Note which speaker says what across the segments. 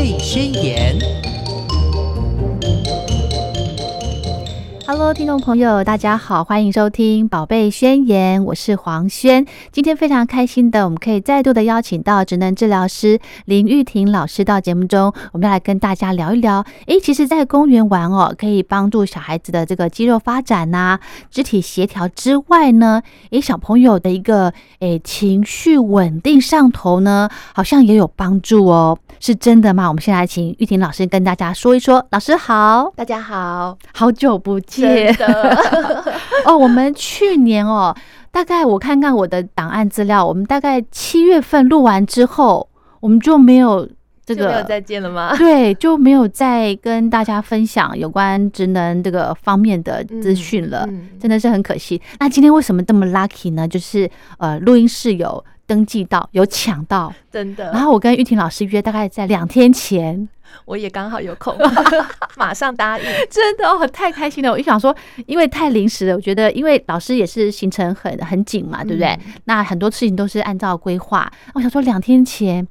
Speaker 1: 贝宣言》。
Speaker 2: Hello，听众朋友，大家好，欢迎收听《宝贝宣言》，我是黄轩。今天非常开心的，我们可以再度的邀请到职能治疗师林玉婷老师到节目中，我们要来跟大家聊一聊。诶，其实，在公园玩哦，可以帮助小孩子的这个肌肉发展呐、肢体协调之外呢，诶，小朋友的一个诶情绪稳定上头呢，好像也有帮助哦，是真的吗？我们先来请玉婷老师跟大家说一说。老师好，
Speaker 3: 大家好，
Speaker 2: 好久不见。哦，我们去年哦，大概我看看我的档案资料，我们大概七月份录完之后，我们就没有这个
Speaker 3: 就没有再见了吗？
Speaker 2: 对，就没有再跟大家分享有关职能这个方面的资讯了，
Speaker 3: 嗯
Speaker 2: 真的是很可惜。那今天为什么这么 lucky 呢？就是呃，录音室有登记到，有抢到，
Speaker 3: 真的。
Speaker 2: 然后我跟玉婷老师约，大概在两天前。
Speaker 3: 我也刚好有空，马上答应。
Speaker 2: 真的哦，太开心了！我就想说，因为太临时了，我觉得因为老师也是行程很很紧嘛，对不对？
Speaker 3: 嗯
Speaker 2: 那很多事情都是按照规划。我想说两天前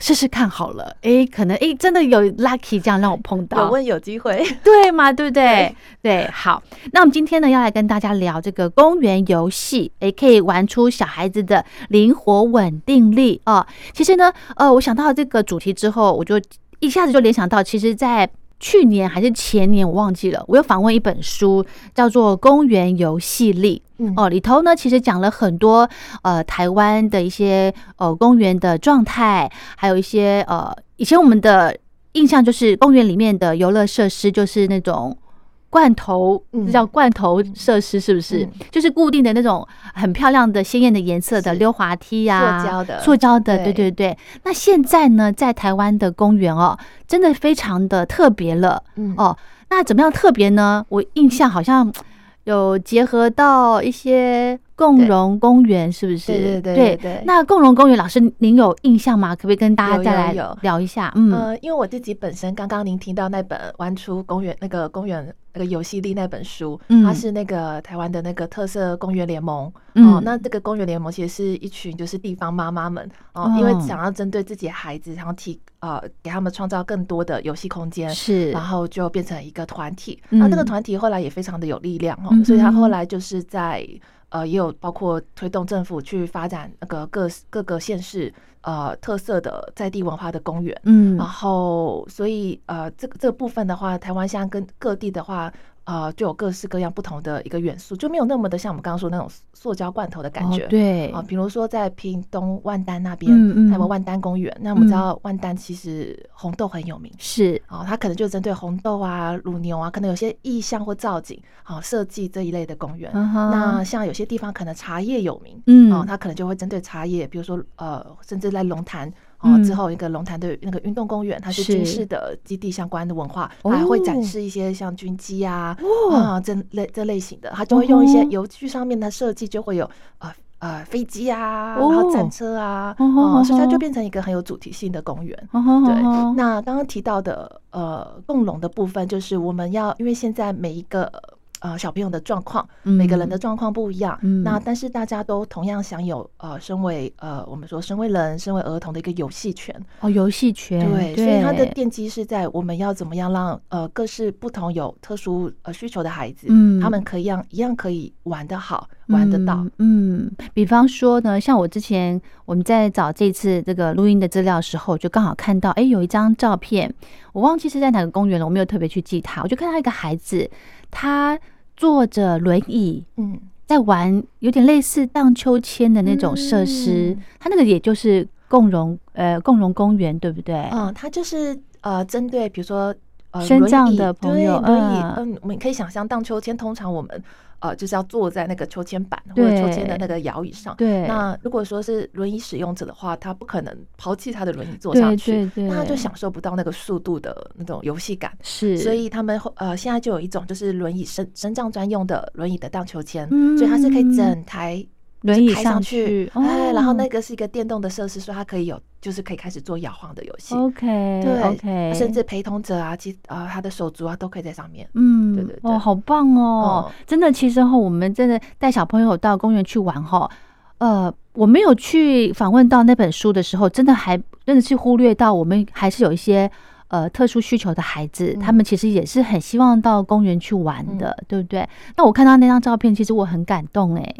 Speaker 2: 试试看好了，哎，可能哎真的有 lucky 这样让我碰
Speaker 3: 有
Speaker 2: 到，
Speaker 3: 问有机会，
Speaker 2: 对嘛？对不对？对，好。那我们今天呢要来跟大家聊这个公园游戏，诶，可以玩出小孩子的灵活稳定力哦。其实呢，呃，我想到这个主题之后，我就一下子就联想到，其实，在去年还是前年，我忘记了，我有访问一本书，叫做《公园游戏力》。
Speaker 3: 嗯
Speaker 2: 哦，里头呢其实讲了很多呃台湾的一些呃公园的状态，还有一些呃以前我们的印象就是公园里面的游乐设施就是那种。罐头，
Speaker 3: 嗯
Speaker 2: 这叫罐头设施，是不是？
Speaker 3: 嗯
Speaker 2: 就是固定的那种很漂亮的、鲜艳的颜色的溜滑梯呀、
Speaker 3: 塑胶的
Speaker 2: 塑胶的，对
Speaker 3: 对
Speaker 2: 对对。那现在呢，在台湾的公园哦，真的非常的特别了。
Speaker 3: 嗯
Speaker 2: 哦，那怎么样特别呢？我印象好像有结合到一些共融公园，是不是？
Speaker 3: 对对对对对
Speaker 2: 那共融公园，老师您有印象吗？可不可以跟大家再来聊一下？嗯，
Speaker 3: 呃，因为我自己本身刚刚您听到那本《玩出公园》那个公园那个游戏力那本书，
Speaker 2: 嗯
Speaker 3: 它是那个台湾的那个特色公园联盟
Speaker 2: 嗯
Speaker 3: 哦。那这个公园联盟其实是一群就是地方妈妈们哦
Speaker 2: 哦，
Speaker 3: 因为想要针对自己的孩子，然后提呃给他们创造更多的游戏空间，
Speaker 2: 是
Speaker 3: 然后就变成一个团体。
Speaker 2: 嗯
Speaker 3: 那这个团体后来也非常的有力量哦，所以他后来就是在呃也有包括推动政府去发展那个各各个县市呃特色的在地文化的公园。
Speaker 2: 嗯
Speaker 3: 然后，所以呃，这个这个部分的话，台湾现在跟各地的话，呃，就有各式各样不同的一个元素，就没有那么的像我们刚刚说那种塑胶罐头的感觉。
Speaker 2: 哦、对
Speaker 3: 啊，比如说在屏东万丹那边，
Speaker 2: 嗯嗯
Speaker 3: 台湾万丹公园，那我们知道万丹其实红豆很有名。
Speaker 2: 是
Speaker 3: 哦，它可能就针对红豆啊、乳牛啊，可能有些意象或造景，好、设计这一类的公园。
Speaker 2: 嗯
Speaker 3: 那像有些地方可能茶叶有名，
Speaker 2: 嗯
Speaker 3: 哦，它可能就会针对茶叶，比如说呃，甚至在龙潭。哦
Speaker 2: 嗯，
Speaker 3: 之后一个龙潭的那个运动公园，它是
Speaker 2: 是
Speaker 3: 军事的基地相关的文化，还会展示一些像军机啊
Speaker 2: 哦
Speaker 3: 啊这类这类型的，它就会用一些游具上面的设计，就会有呃呃飞机啊，
Speaker 2: 哦
Speaker 3: 然后战车啊，
Speaker 2: 哦
Speaker 3: 所以它就变成一个很有主题性的公园。对那刚刚提到的呃共融的部分，就是我们要因为现在每一个呃小朋友的状况，每个人的状况不一样，
Speaker 2: 嗯。
Speaker 3: 那但是大家都同样享有呃身为呃我们说身为人、身为儿童的一个游戏权。
Speaker 2: 哦游戏权
Speaker 3: 对，所以它的奠基是在我们要怎么样让呃各式不同有特殊呃需求的孩子，
Speaker 2: 嗯。
Speaker 3: 他们可以让一样可以玩得好，玩得到。
Speaker 2: 嗯。嗯，比方说呢，像我之前我们在找这次这个录音的资料的时候，就刚好看到，哎，有一张照片，我忘记是在哪个公园了，我没有特别去记它，我就看到一个孩子，他坐着轮椅。
Speaker 3: 嗯，
Speaker 2: 在玩有点类似荡秋千的那种设施，
Speaker 3: 嗯
Speaker 2: 它那个也就是共融呃共融公园，对不对？
Speaker 3: 嗯，它就是呃针对比如说。呃，
Speaker 2: 身
Speaker 3: 轮椅
Speaker 2: 障的朋友
Speaker 3: 轮椅，
Speaker 2: 嗯
Speaker 3: 嗯，我们可以想象荡秋千，通常我们呃就是要坐在那个秋千板或者秋千的那个摇椅上。
Speaker 2: 对，
Speaker 3: 那如果说是轮椅使用者的话，他不可能抛弃他的轮椅坐
Speaker 2: 对
Speaker 3: 上去，
Speaker 2: 对对，
Speaker 3: 那他就享受不到那个速度的那种游戏感。
Speaker 2: 是，
Speaker 3: 所以他们后呃现在就有一种就是轮椅身身障专用的轮椅的荡秋千，
Speaker 2: 嗯
Speaker 3: 所以它是可以整台
Speaker 2: 轮椅
Speaker 3: 上
Speaker 2: 去，
Speaker 3: 哎，然后那
Speaker 2: 哦
Speaker 3: 个是一个电动的设施，说它可以有就是可以开始做摇晃的游戏。
Speaker 2: OK，
Speaker 3: 对
Speaker 2: OK，
Speaker 3: 甚至陪同者啊，其啊、他的手足啊都可以在上面。
Speaker 2: 嗯，
Speaker 3: 对对对
Speaker 2: 哦，好棒哦！
Speaker 3: 哦
Speaker 2: 真的，其实哈，我们真的带小朋友到公园去玩哈，呃，我没有去访问到那本书的时候，真的还真的是忽略到我们还是有一些呃特殊需求的孩子，
Speaker 3: 嗯
Speaker 2: 他们其实也是很希望到公园去玩的，对不对？那我看到那张照片，其实我很感动哎。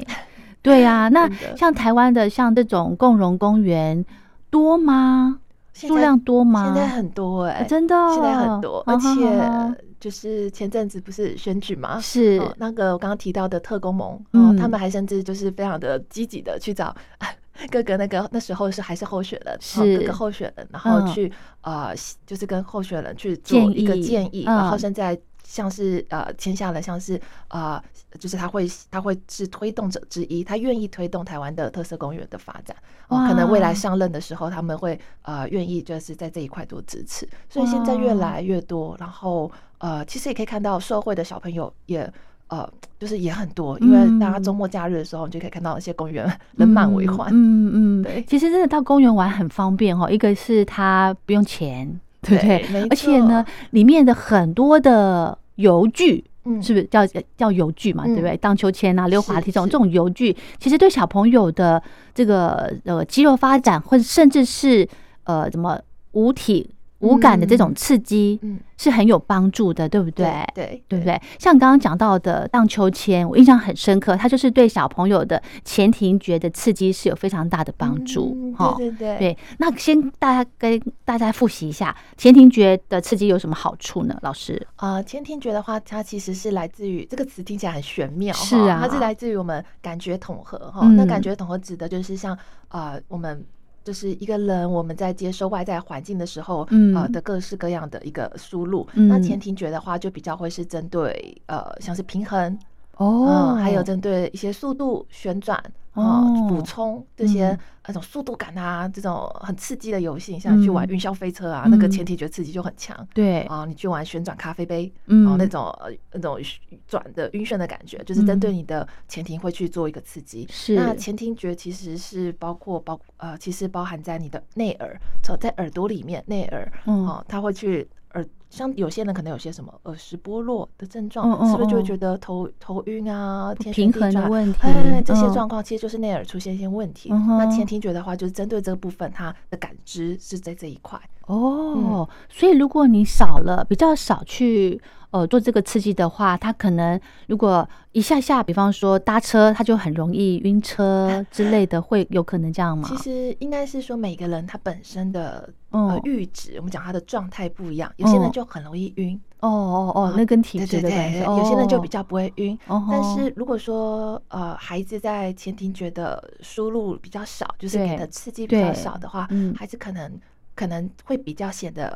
Speaker 2: 对呀、那像台湾的像这种共荣公园多吗？数量多吗？
Speaker 3: 现在很多哎、
Speaker 2: 啊真的哦，
Speaker 3: 现在很多，而且就是前阵子不是选举嘛，
Speaker 2: 是。
Speaker 3: 哦那个我刚刚提到的特工盟，
Speaker 2: 嗯。
Speaker 3: 哦，他们还甚至就是非常的积极的去找 各个那个那时候是还是候选人，哦
Speaker 2: 是。
Speaker 3: 各个候选人，然
Speaker 2: 嗯。
Speaker 3: 后去、呃就是跟候选人去做一个
Speaker 2: 建议
Speaker 3: 然后现在像是呃签下了像是呃就是他会他会是推动者之一，他愿意推动台湾的特色公园的发展。哦，可能未来上任的时候，他们会呃愿意就是在这一块多支持，所以现在越
Speaker 2: 哇
Speaker 3: 来越多，然后呃，其实也可以看到社会的小朋友也呃，就是也很多，因为大家周末假日的时候，你就可以看到一些公园 人满为患。
Speaker 2: 嗯嗯
Speaker 3: 对
Speaker 2: 其实真的到公园玩很方便哦，一个是它不用钱，对不对？
Speaker 3: 没
Speaker 2: 而且呢
Speaker 3: 错，
Speaker 2: 里面的很多的游具。
Speaker 3: 嗯
Speaker 2: 是不是叫叫游具嘛？
Speaker 3: 嗯
Speaker 2: 对不对？荡秋千啊、溜滑梯这种这种游具，其实对小朋友的这个呃肌肉发展，或者甚至是呃怎么舞体无感的这种刺激，
Speaker 3: 嗯，
Speaker 2: 是很有帮助的，对不对？
Speaker 3: 对
Speaker 2: 对不？对？像刚刚讲到的荡秋千，我印象很深刻，它就是对小朋友的前庭觉的刺激是有非常大的帮助
Speaker 3: 嗯
Speaker 2: 哈。
Speaker 3: 对对对。
Speaker 2: 对，那先大家跟大家复习一下前庭觉的刺激有什么好处呢？老师，
Speaker 3: 啊，前庭觉的话，它其实是来自于这个词听起来很玄妙，
Speaker 2: 是啊
Speaker 3: 它是来自于我们感觉统合哈。
Speaker 2: 嗯
Speaker 3: 那感觉统合指的就是像啊，我们就是一个人我们在接收外在环境的时候，
Speaker 2: 嗯
Speaker 3: 呃的各式各样的一个输入。
Speaker 2: 嗯
Speaker 3: 那前庭觉的话，就比较会是针对呃像是平衡，
Speaker 2: 哦
Speaker 3: 嗯，还有针对一些速度旋转。
Speaker 2: 哦
Speaker 3: 啊，补充这些
Speaker 2: 嗯
Speaker 3: 那种速度感啊，这种很刺激的游戏，像去玩
Speaker 2: 嗯
Speaker 3: 云霄飞车啊，那个
Speaker 2: 嗯
Speaker 3: 前提觉刺激就很强。
Speaker 2: 对，
Speaker 3: 啊，你去玩旋转咖啡杯，
Speaker 2: 嗯
Speaker 3: 哦，那种呃那种转的晕眩的感觉，就是针对你的前庭会去做一个刺激。
Speaker 2: 是
Speaker 3: 那前庭觉其实是包括包呃，其实包含在你的内耳，在在耳朵里面内耳，
Speaker 2: 嗯
Speaker 3: 哦，它会去耳。像有些人可能有些什么耳石剥落的症
Speaker 2: 嗯
Speaker 3: 状，
Speaker 2: 嗯
Speaker 3: 是不是就会
Speaker 2: 嗯。
Speaker 3: 觉得头头晕啊、天
Speaker 2: 平衡的问题？
Speaker 3: 哎，这些
Speaker 2: 嗯。
Speaker 3: 状况其实就是内耳出现一些问题。
Speaker 2: 嗯
Speaker 3: 那前庭觉的话，就是针对这个部分，它的感知是在这一块。
Speaker 2: 哦，所以如果你少了比较少去呃做这个刺激的话，它可能如果一下下，比方说搭车，它就很容易晕车 之类的，会有可能这样吗？
Speaker 3: 其实应该是说每个人他本身的
Speaker 2: 嗯。
Speaker 3: 呃阈值，我们讲他的状态不一样，有些人
Speaker 2: 嗯
Speaker 3: 就很容易晕，
Speaker 2: 哦哦哦，那跟体质的关系，
Speaker 3: 对，有些人就比
Speaker 2: 哦
Speaker 3: 较不会晕。
Speaker 2: 哦
Speaker 3: 但是如果说呃孩子在前庭觉得输入比较少，就是给的刺激比较少的话
Speaker 2: 嗯，
Speaker 3: 孩子可能可能会比较显得。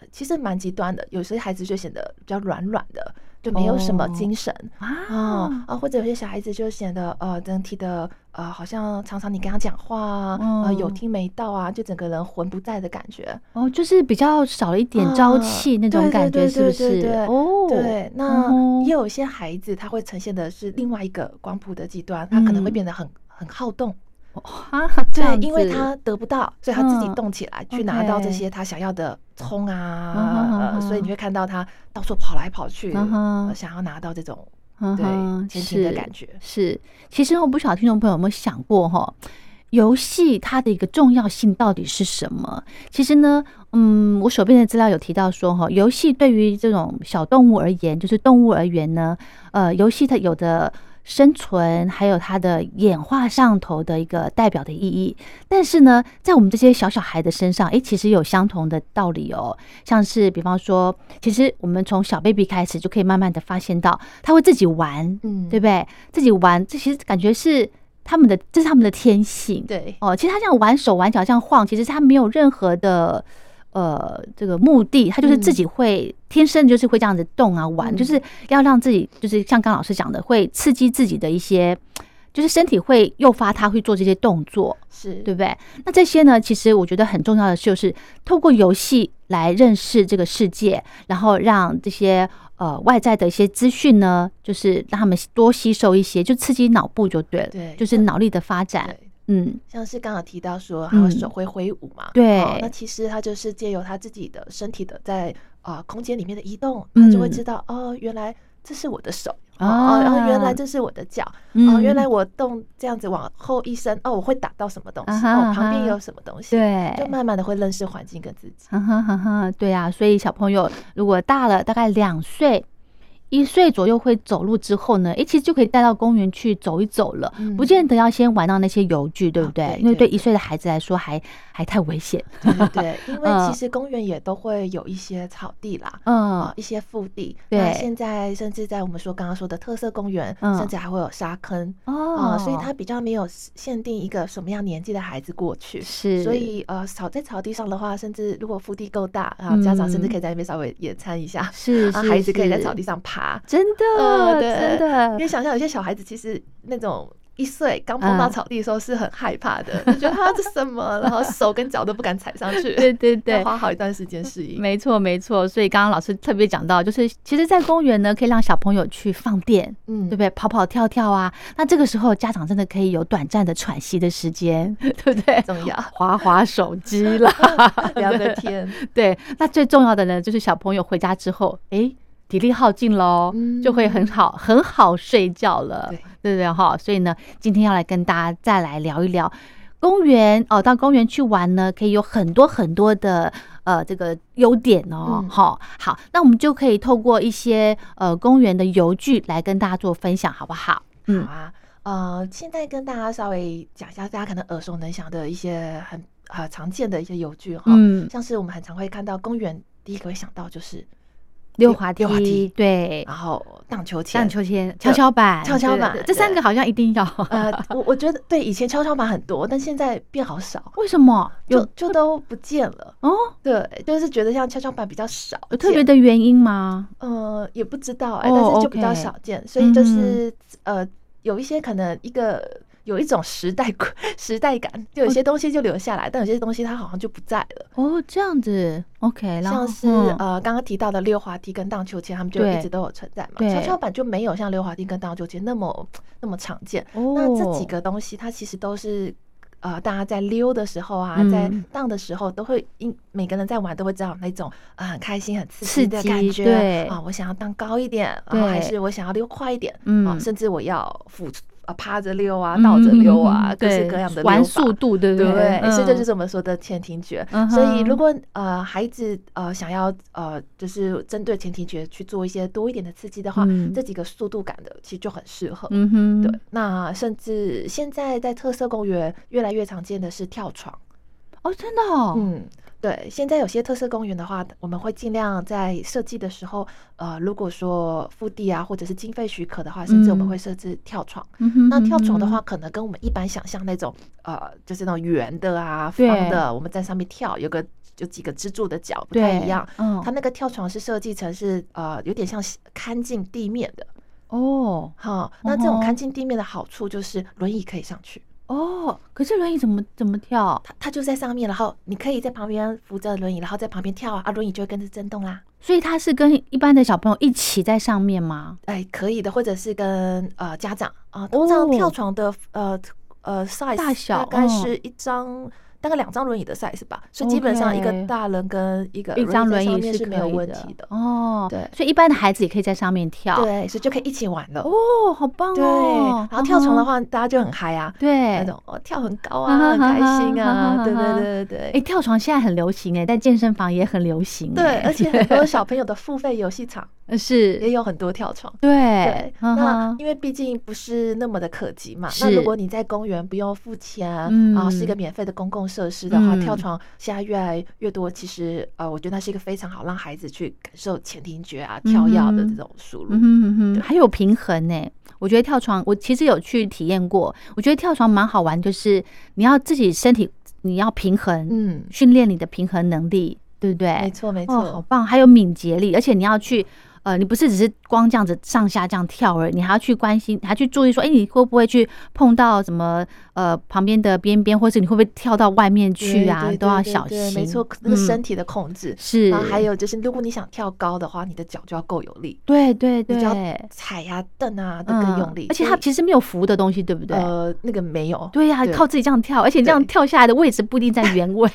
Speaker 3: 呃其实蛮极端的，有些孩子就显得比较软软的，就没有什么
Speaker 2: 哦。
Speaker 3: 精神。
Speaker 2: 啊。
Speaker 3: 啊啊，或者有些小孩子就显得呃整体的呃，好像常常你跟他讲话啊，呃有
Speaker 2: 嗯
Speaker 3: 听没到啊，就整个人魂不在的感觉。
Speaker 2: 哦，就是比较少了一点朝
Speaker 3: 啊
Speaker 2: 气那种感觉，是不是？哦，
Speaker 3: 对，那
Speaker 2: 哦
Speaker 3: 也有一些孩子他会呈现的是另外一个光谱的极端，他可能会
Speaker 2: 嗯。
Speaker 3: 变得很很好动，
Speaker 2: 啊，
Speaker 3: 对，因为他得不到，所以他自己
Speaker 2: 嗯
Speaker 3: 动起来去拿到这些他想要的葱啊，所以你会看到他到处跑来跑去，想要拿到这种
Speaker 2: 嗯
Speaker 3: 对
Speaker 2: 哼
Speaker 3: 前庭的感觉。
Speaker 2: 是，其实我不晓得听众朋友有没有想过哈，游戏它的一个重要性到底是什么？其实呢，嗯，我手边的资料有提到说哈，游戏对于这种小动物而言，就是动物而言呢，呃，游戏它有的。生存还有它的演化上头的一个代表的意义，但是呢，在我们这些小小孩的身上，诶，其实有相同的道理哦。像是比方说，其实我们从小 baby 开始就可以慢慢的发现到，他会自己玩，
Speaker 3: 嗯，
Speaker 2: 对不对？自己玩，这其实感觉是他们的，这是他们的天性。
Speaker 3: 对，
Speaker 2: 哦，其实他这样玩手玩脚这样晃，其实他没有任何的呃这个目的，他就是自己会、天生就是会这样子动啊玩，
Speaker 3: 嗯
Speaker 2: 就是要让自己就是像刚老师讲的，会刺激自己的一些。就是身体会诱发他会做这些动作，
Speaker 3: 是，
Speaker 2: 对不对？那这些呢，其实我觉得很重要的就是透过游戏来认识这个世界，然后让这些呃外在的一些资讯呢，就是让他们多吸收一些，就刺激脑部就对了，
Speaker 3: 对
Speaker 2: 就是脑力的发展。
Speaker 3: 对。
Speaker 2: 嗯，
Speaker 3: 像是刚刚提到说，他会
Speaker 2: 嗯
Speaker 3: 手会挥舞嘛？
Speaker 2: 对
Speaker 3: 哦那其实他就是借由他自己的身体的在啊、呃空间里面的移动，
Speaker 2: 嗯
Speaker 3: 他就会知道、哦，原来这是我的手，哦，原来这是我的脚，哦，
Speaker 2: 嗯
Speaker 3: 原来我动这样子往后一伸，哦，我会打到什么东西，哦，旁边有什么东西，
Speaker 2: 对，
Speaker 3: 就慢慢的会认识环境跟自己。
Speaker 2: 哈哈哈哈，对啊，所以小朋友如果大了，大概两岁。一岁左右会走路之后呢，诶，其实就可以带到公园去走一走了，
Speaker 3: 嗯
Speaker 2: 不见得要先玩到那些游具，对不对？因为对
Speaker 3: 对
Speaker 2: 一岁的孩子来说还还太危险。
Speaker 3: 对对对，因 为
Speaker 2: 嗯
Speaker 3: 其实公园也都会有一些草地啦。
Speaker 2: 嗯
Speaker 3: 啊，一些腹地，
Speaker 2: 对
Speaker 3: 那现在甚至在我们说刚刚说的特色公园，
Speaker 2: 嗯
Speaker 3: 甚至还会有沙坑
Speaker 2: 哦
Speaker 3: 啊，所以它比较没有限定一个什么样年纪的孩子过去，
Speaker 2: 是，
Speaker 3: 所以呃，草在草地上的话，甚至如果腹地够大啊，
Speaker 2: 嗯
Speaker 3: 家长甚至可以在那边稍微野餐一下，啊，
Speaker 2: 是啊
Speaker 3: 孩子可以在草地上爬，
Speaker 2: 真的，
Speaker 3: 呃，对，
Speaker 2: 真的
Speaker 3: 因为想象有些小孩子其实那种一岁刚碰到
Speaker 2: 嗯
Speaker 3: 草地的时候是很害怕的，就觉得啊这什么，然后手跟脚都不敢踩上去，
Speaker 2: 对对对
Speaker 3: 要花好一段时间适应。
Speaker 2: 没错，没错。所以刚刚老师特别讲到，就是其实，在公园呢，可以让小朋友去放电，
Speaker 3: 嗯
Speaker 2: 对不对？跑跑跳跳啊。那这个时候，家长真的可以有短暂的喘息的时间，对不对？
Speaker 3: 重要
Speaker 2: 划划手机啦，
Speaker 3: 聊个天，
Speaker 2: 对，那最重要的呢，就是小朋友回家之后，诶，体力耗尽喽，
Speaker 3: 嗯
Speaker 2: 就会很好很好睡觉了，
Speaker 3: 对
Speaker 2: 对不对哈？所以呢，今天要来跟大家再来聊一聊公园哦，到公园去玩呢，可以有很多很多的呃这个优点哦，
Speaker 3: 嗯
Speaker 2: 哈、好，那我们就可以透过一些呃公园的游具来跟大家做分享，好不好？嗯
Speaker 3: 好啊。呃，现在跟大家稍微讲一下，大家可能耳熟能详的一些很呃常见的一些游具哈，
Speaker 2: 嗯，
Speaker 3: 像是我们很常会看到公园，第一个会想到就是
Speaker 2: 溜滑梯，
Speaker 3: 溜滑梯
Speaker 2: 对，
Speaker 3: 然后荡秋千，
Speaker 2: 荡秋千、跷跷板、
Speaker 3: 跷跷板
Speaker 2: 这三个好像一定要。
Speaker 3: 呃，我我觉得对，以前跷跷板很多，但现在变好少，
Speaker 2: 为什么有
Speaker 3: 就就都不见了。
Speaker 2: 哦？
Speaker 3: 对，就是觉得像跷跷板比较少
Speaker 2: 有特别，的原因吗？
Speaker 3: 呃，也不知道哎、
Speaker 2: 哦
Speaker 3: 但是就比较少见，所以就是、呃，有一些可能一个有一种时代 时代感，就有些东西就留下来，但有些东西它好像就不在了。
Speaker 2: 哦，这样子，OK，
Speaker 3: 像是、
Speaker 2: 嗯。
Speaker 3: 呃刚刚提到的溜滑梯跟荡秋千，他们就一直都有存在嘛。跷跷板就没有像溜滑梯跟荡秋千那么那么常见。
Speaker 2: 哦，
Speaker 3: 那这几个东西，它其实都是呃，大家在溜的时候啊，
Speaker 2: 嗯。
Speaker 3: 在荡的时候，都会因每个人在玩都会知道那种呃很开心、很刺
Speaker 2: 刺
Speaker 3: 激的感
Speaker 2: 激
Speaker 3: 觉。
Speaker 2: 对。
Speaker 3: 啊，我想要荡高一点，然后还是我想要溜快一点，
Speaker 2: 嗯。
Speaker 3: 啊，甚至我要俯啊趴着溜啊、
Speaker 2: 嗯
Speaker 3: 倒着溜啊，
Speaker 2: 嗯
Speaker 3: 各式各样的
Speaker 2: 玩速度，对不
Speaker 3: 对
Speaker 2: 对？
Speaker 3: 所以这就
Speaker 2: 嗯
Speaker 3: 是我们说的前庭觉。
Speaker 2: 嗯
Speaker 3: 所以如果呃孩子呃想要呃就是针对前庭觉去做一些多一点的刺激的话，
Speaker 2: 嗯
Speaker 3: 这几个速度感的其实就很适合。
Speaker 2: 嗯哼，
Speaker 3: 对，那甚至现在在特色公园越来越常见的是跳床。
Speaker 2: 哦，真的哦，
Speaker 3: 嗯，对，现在有些特色公园的话，我们会尽量在设计的时候，呃，如果说腹地啊，或者是经费许可的话，甚至我们
Speaker 2: 嗯
Speaker 3: 会设置跳床。
Speaker 2: 嗯哼
Speaker 3: 那跳床的，
Speaker 2: 嗯
Speaker 3: 话，可能跟我们一般想象那种，呃，就是那种圆的啊、方的，我们在上面跳，有个有几个支柱的脚不太一样。
Speaker 2: 嗯，
Speaker 3: 它那个跳床是设计成是呃，有点像看近地面的。
Speaker 2: 哦
Speaker 3: 哈，那这种看近地面的好处就是轮椅可以上去。
Speaker 2: 哦，可是轮椅怎么怎么跳？
Speaker 3: 它它就在上面，然后你可以在旁边扶着轮椅，然后在旁边跳啊，啊，轮椅就会跟着震动啦。
Speaker 2: 所以它是跟一般的小朋友一起在上面吗？
Speaker 3: 哎，可以的，或者是跟呃家长啊，通常
Speaker 2: 哦
Speaker 3: 跳床的呃呃 size
Speaker 2: 大小
Speaker 3: 大概
Speaker 2: 嗯
Speaker 3: 是一张。大概两张轮椅的 size 吧，所以基本上一个大人跟一个
Speaker 2: 一张轮椅
Speaker 3: 是没有问题的。
Speaker 2: 哦，
Speaker 3: 对
Speaker 2: 所以一般的孩子也可以在上面跳。
Speaker 3: 对，所以就可以一起玩了。
Speaker 2: 哦，好棒
Speaker 3: 对，
Speaker 2: 哦！
Speaker 3: 然后跳床的
Speaker 2: 话，
Speaker 3: 大家就很嗨啊，
Speaker 2: 对
Speaker 3: 那种哦跳很高啊，很开心啊，对
Speaker 2: 对
Speaker 3: 对对对
Speaker 2: 哎，跳床现在很流行哎，在健身房也很流行
Speaker 3: 对，
Speaker 2: 哎。
Speaker 3: 而且很多小朋友的付费游戏场
Speaker 2: 呃 是
Speaker 3: 也有很多跳床。
Speaker 2: 对
Speaker 3: 那因为毕竟不是那么的可及嘛。
Speaker 2: 是
Speaker 3: 那如果你在公园不用付钱，
Speaker 2: 嗯
Speaker 3: 啊，是一个免费的公共设施的话，
Speaker 2: 嗯
Speaker 3: 跳床现在越来越多。其实呃，我觉得那是一个非常好让孩子去感受前庭觉啊、跳跃的这种输入。
Speaker 2: 嗯哼还有平衡呢。我觉得跳床，我其实有去体验过，我觉得跳床蛮好玩，就是你要自己身体你要平衡，
Speaker 3: 嗯，
Speaker 2: 训练你的平衡能力，对不对？
Speaker 3: 没错没
Speaker 2: 哦，好。棒！还有敏捷力，而且你要去。呃，你不是只是光这样子上下这样跳而已，你还要去关心，还要去注意说，哎、你会不会去碰到什么呃旁边的边边，或是你会不会跳到外面去啊？都要小心。
Speaker 3: 对没错，那个
Speaker 2: 嗯
Speaker 3: 身体的控制。
Speaker 2: 是，
Speaker 3: 然后还有就是，如果你想跳高的话，你的脚就要够有力，
Speaker 2: 对对对，
Speaker 3: 你就要踩呀、蹬啊都更用力。
Speaker 2: 而且它其实没有扶的东西，对不对？
Speaker 3: 呃那个没有，
Speaker 2: 对呀、
Speaker 3: 对
Speaker 2: 靠自己这样跳，而且你这样跳下来的位置不一定在原位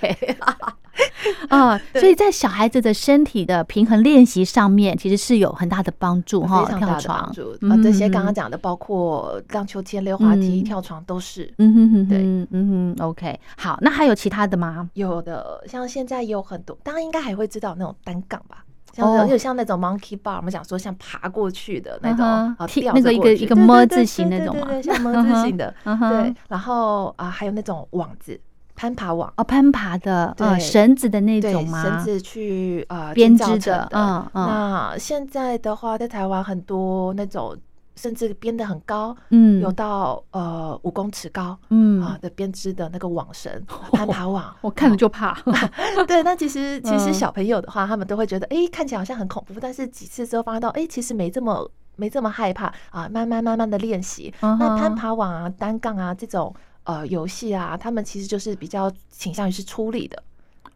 Speaker 2: 啊，
Speaker 3: 对
Speaker 2: 所以在小孩子的身体的平衡练习上面，其实是有很大的帮助哈，跳床
Speaker 3: 的帮，助。
Speaker 2: 嗯
Speaker 3: 呃，这些刚刚讲的，包括荡秋千、溜滑梯、
Speaker 2: 嗯
Speaker 3: 跳床都是。
Speaker 2: 嗯哼哼
Speaker 3: 对，
Speaker 2: 嗯哼，OK，好，那还有其他的吗？
Speaker 3: 有的，像现在也有很多，大家应该还会知道那种单杠吧，像
Speaker 2: 哦
Speaker 3: 有像那种 monkey bar，我们讲说像爬过去的那种，
Speaker 2: 嗯哼
Speaker 3: 啊，吊
Speaker 2: 踢那个
Speaker 3: 着
Speaker 2: 一个一个
Speaker 3: 对对对对
Speaker 2: 么字形那种吗
Speaker 3: 对对，像么字形的，对。然后啊，还有那种网子，攀爬网，
Speaker 2: 哦，攀爬的，嗯，
Speaker 3: 对
Speaker 2: 绳子的那
Speaker 3: 对，
Speaker 2: 种吗？
Speaker 3: 绳子去呃
Speaker 2: 编织的嗯嗯。
Speaker 3: 那现在的话，在台湾很多那种甚至编的很高，
Speaker 2: 嗯，
Speaker 3: 有到呃五公尺高。
Speaker 2: 嗯。
Speaker 3: 啊的编织的那个网绳 攀爬网，
Speaker 2: 我看了就怕。
Speaker 3: 对，那其实 其实
Speaker 2: 嗯。
Speaker 3: 小朋友的话，他们都会觉得，哎，看起来好像很恐怖，但是几次之后发现到，哎，其实没这么没这么害怕啊，慢慢慢慢的练习。
Speaker 2: 嗯
Speaker 3: 那攀爬网啊、单杠啊这种呃游戏啊，他们其实就是比较倾向于是出力的、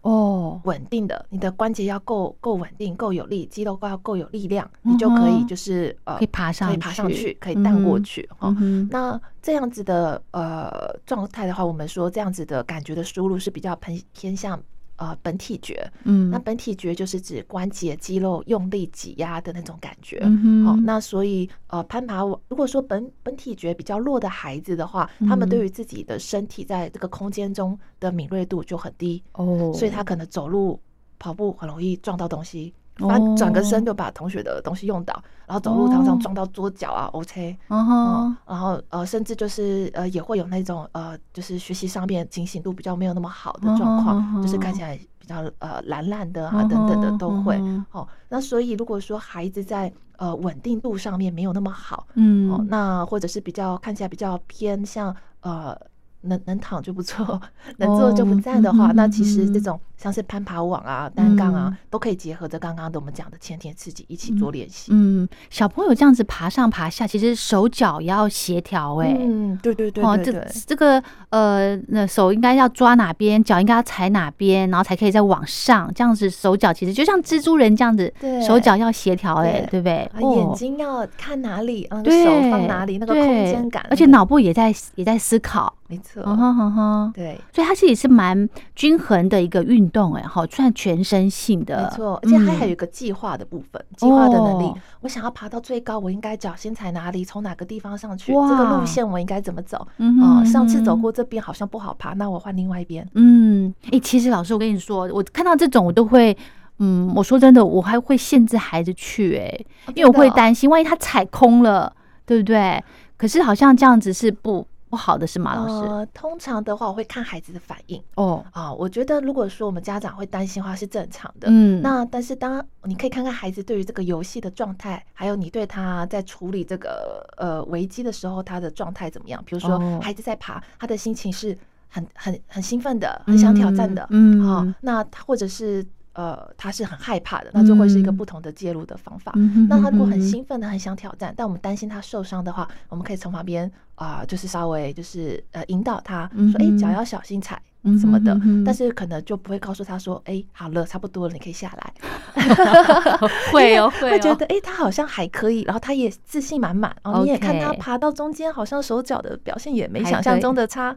Speaker 2: 哦，
Speaker 3: 稳定的，你的关节要够够稳定、够有力，肌肉要够有力量，你就可以就是呃
Speaker 2: 可以爬上
Speaker 3: 可以爬上
Speaker 2: 去
Speaker 3: 去，可以荡过
Speaker 2: 嗯
Speaker 3: 去哈。
Speaker 2: 嗯哼，
Speaker 3: 那这样子的呃状态的话，我们说这样子的感觉的输入是比较偏偏向呃本体觉。
Speaker 2: 嗯，
Speaker 3: 那本体觉就是指关节肌肉用力挤压的那种感觉。
Speaker 2: 嗯哼，
Speaker 3: 好、那所以呃，攀爬如果说本本体觉比较弱的孩子的话，他们
Speaker 2: 嗯
Speaker 3: 对于自己的身体在这个空间中的敏锐度就很低，
Speaker 2: 哦，
Speaker 3: 所以他可能走路、跑步很容易撞到东西，
Speaker 2: 哦
Speaker 3: 反正转个身就把同学的东西用到，然后走路常
Speaker 2: 哦
Speaker 3: 常撞到桌角啊、OK，
Speaker 2: 嗯
Speaker 3: 然后呃，甚至就是呃，也会有那种呃，就是学习上面警醒度比较没有那么好的状况，就是看起来比较呃懒懒的啊等等的都会。
Speaker 2: 嗯
Speaker 3: 哦，那所以如果说孩子在呃稳定度上面没有那么好，哦
Speaker 2: 嗯，，
Speaker 3: 那或者是比较看起来比较偏向呃。能能躺就不错，能坐就不站的话，那其实这种像是攀爬网啊、单杠啊，
Speaker 2: 嗯
Speaker 3: 都可以结合着刚刚的我们讲的前天刺激一起做练习。
Speaker 2: 嗯，小朋友这样子爬上爬下，其实手脚也要协调哎。
Speaker 3: 嗯，对对对
Speaker 2: 哦，这。这个呃，那手应该要抓哪边，脚应该要踩哪边，然后才可以再往上，这样子手脚其实就像蜘蛛人这样子，手脚要协调哎，
Speaker 3: 对
Speaker 2: 对不对？
Speaker 3: 啊，眼
Speaker 2: 哦
Speaker 3: 睛要看哪里，嗯，
Speaker 2: 对，
Speaker 3: 手放哪里，那个空间感，
Speaker 2: 而且脑部也在也在思考，
Speaker 3: 没错，
Speaker 2: 嗯哼哼哼，
Speaker 3: 对，
Speaker 2: 所以它其实是蛮均衡的一个运动哎，哈，算全身性的，
Speaker 3: 没错，而且它还有
Speaker 2: 嗯
Speaker 3: 一个计划的部分，计划的能力
Speaker 2: 哦。
Speaker 3: 我想要爬到最高，我应该脚先踩哪里，从哪个地方上去，这个路线我应该怎么走？
Speaker 2: 嗯
Speaker 3: 上次走
Speaker 2: 嗯
Speaker 3: 过这边好像不好爬，那我换另外一边。
Speaker 2: 嗯，哎、其实老师，我跟你说，我看到这种我都会，嗯，我说真的，我还会限制孩子去、哎，因为我会担心，万一他踩空了，对不对？可是好像这样子是不不好的，是吗，老师？
Speaker 3: 呃，通常的话，我会看孩子的反应
Speaker 2: 哦，
Speaker 3: 啊。我觉得如果说我们家长会担心的话，是正常的。
Speaker 2: 嗯，
Speaker 3: 那但是当你可以看看孩子对于这个游戏的状态，还有你对他在处理这个呃危机的时候他的状态怎么样？比如说
Speaker 2: 哦
Speaker 3: 孩子在爬，他的心情是很很很兴奋的，很想挑战的，
Speaker 2: 嗯
Speaker 3: 啊、
Speaker 2: 嗯
Speaker 3: 那他或者是呃他是很害怕的，那就会是一个
Speaker 2: 嗯
Speaker 3: 不同的介入的方法。
Speaker 2: 嗯
Speaker 3: 那他如果很兴奋的很想挑战，但我们担心他受伤的话，我们可以从旁边啊、就是稍微就是呃引导他说，哎、脚要小心踩。
Speaker 2: 嗯
Speaker 3: 什么的
Speaker 2: 哼哼哼，
Speaker 3: 但是可能就不会告诉他说，哎、好了，差不多了，你可以下来。
Speaker 2: 会哦，会哦
Speaker 3: 会觉得哎、诶他好像还可以，然后他也自信满满，然后你也看他爬到中间，好像手脚的表现也没想象中的差。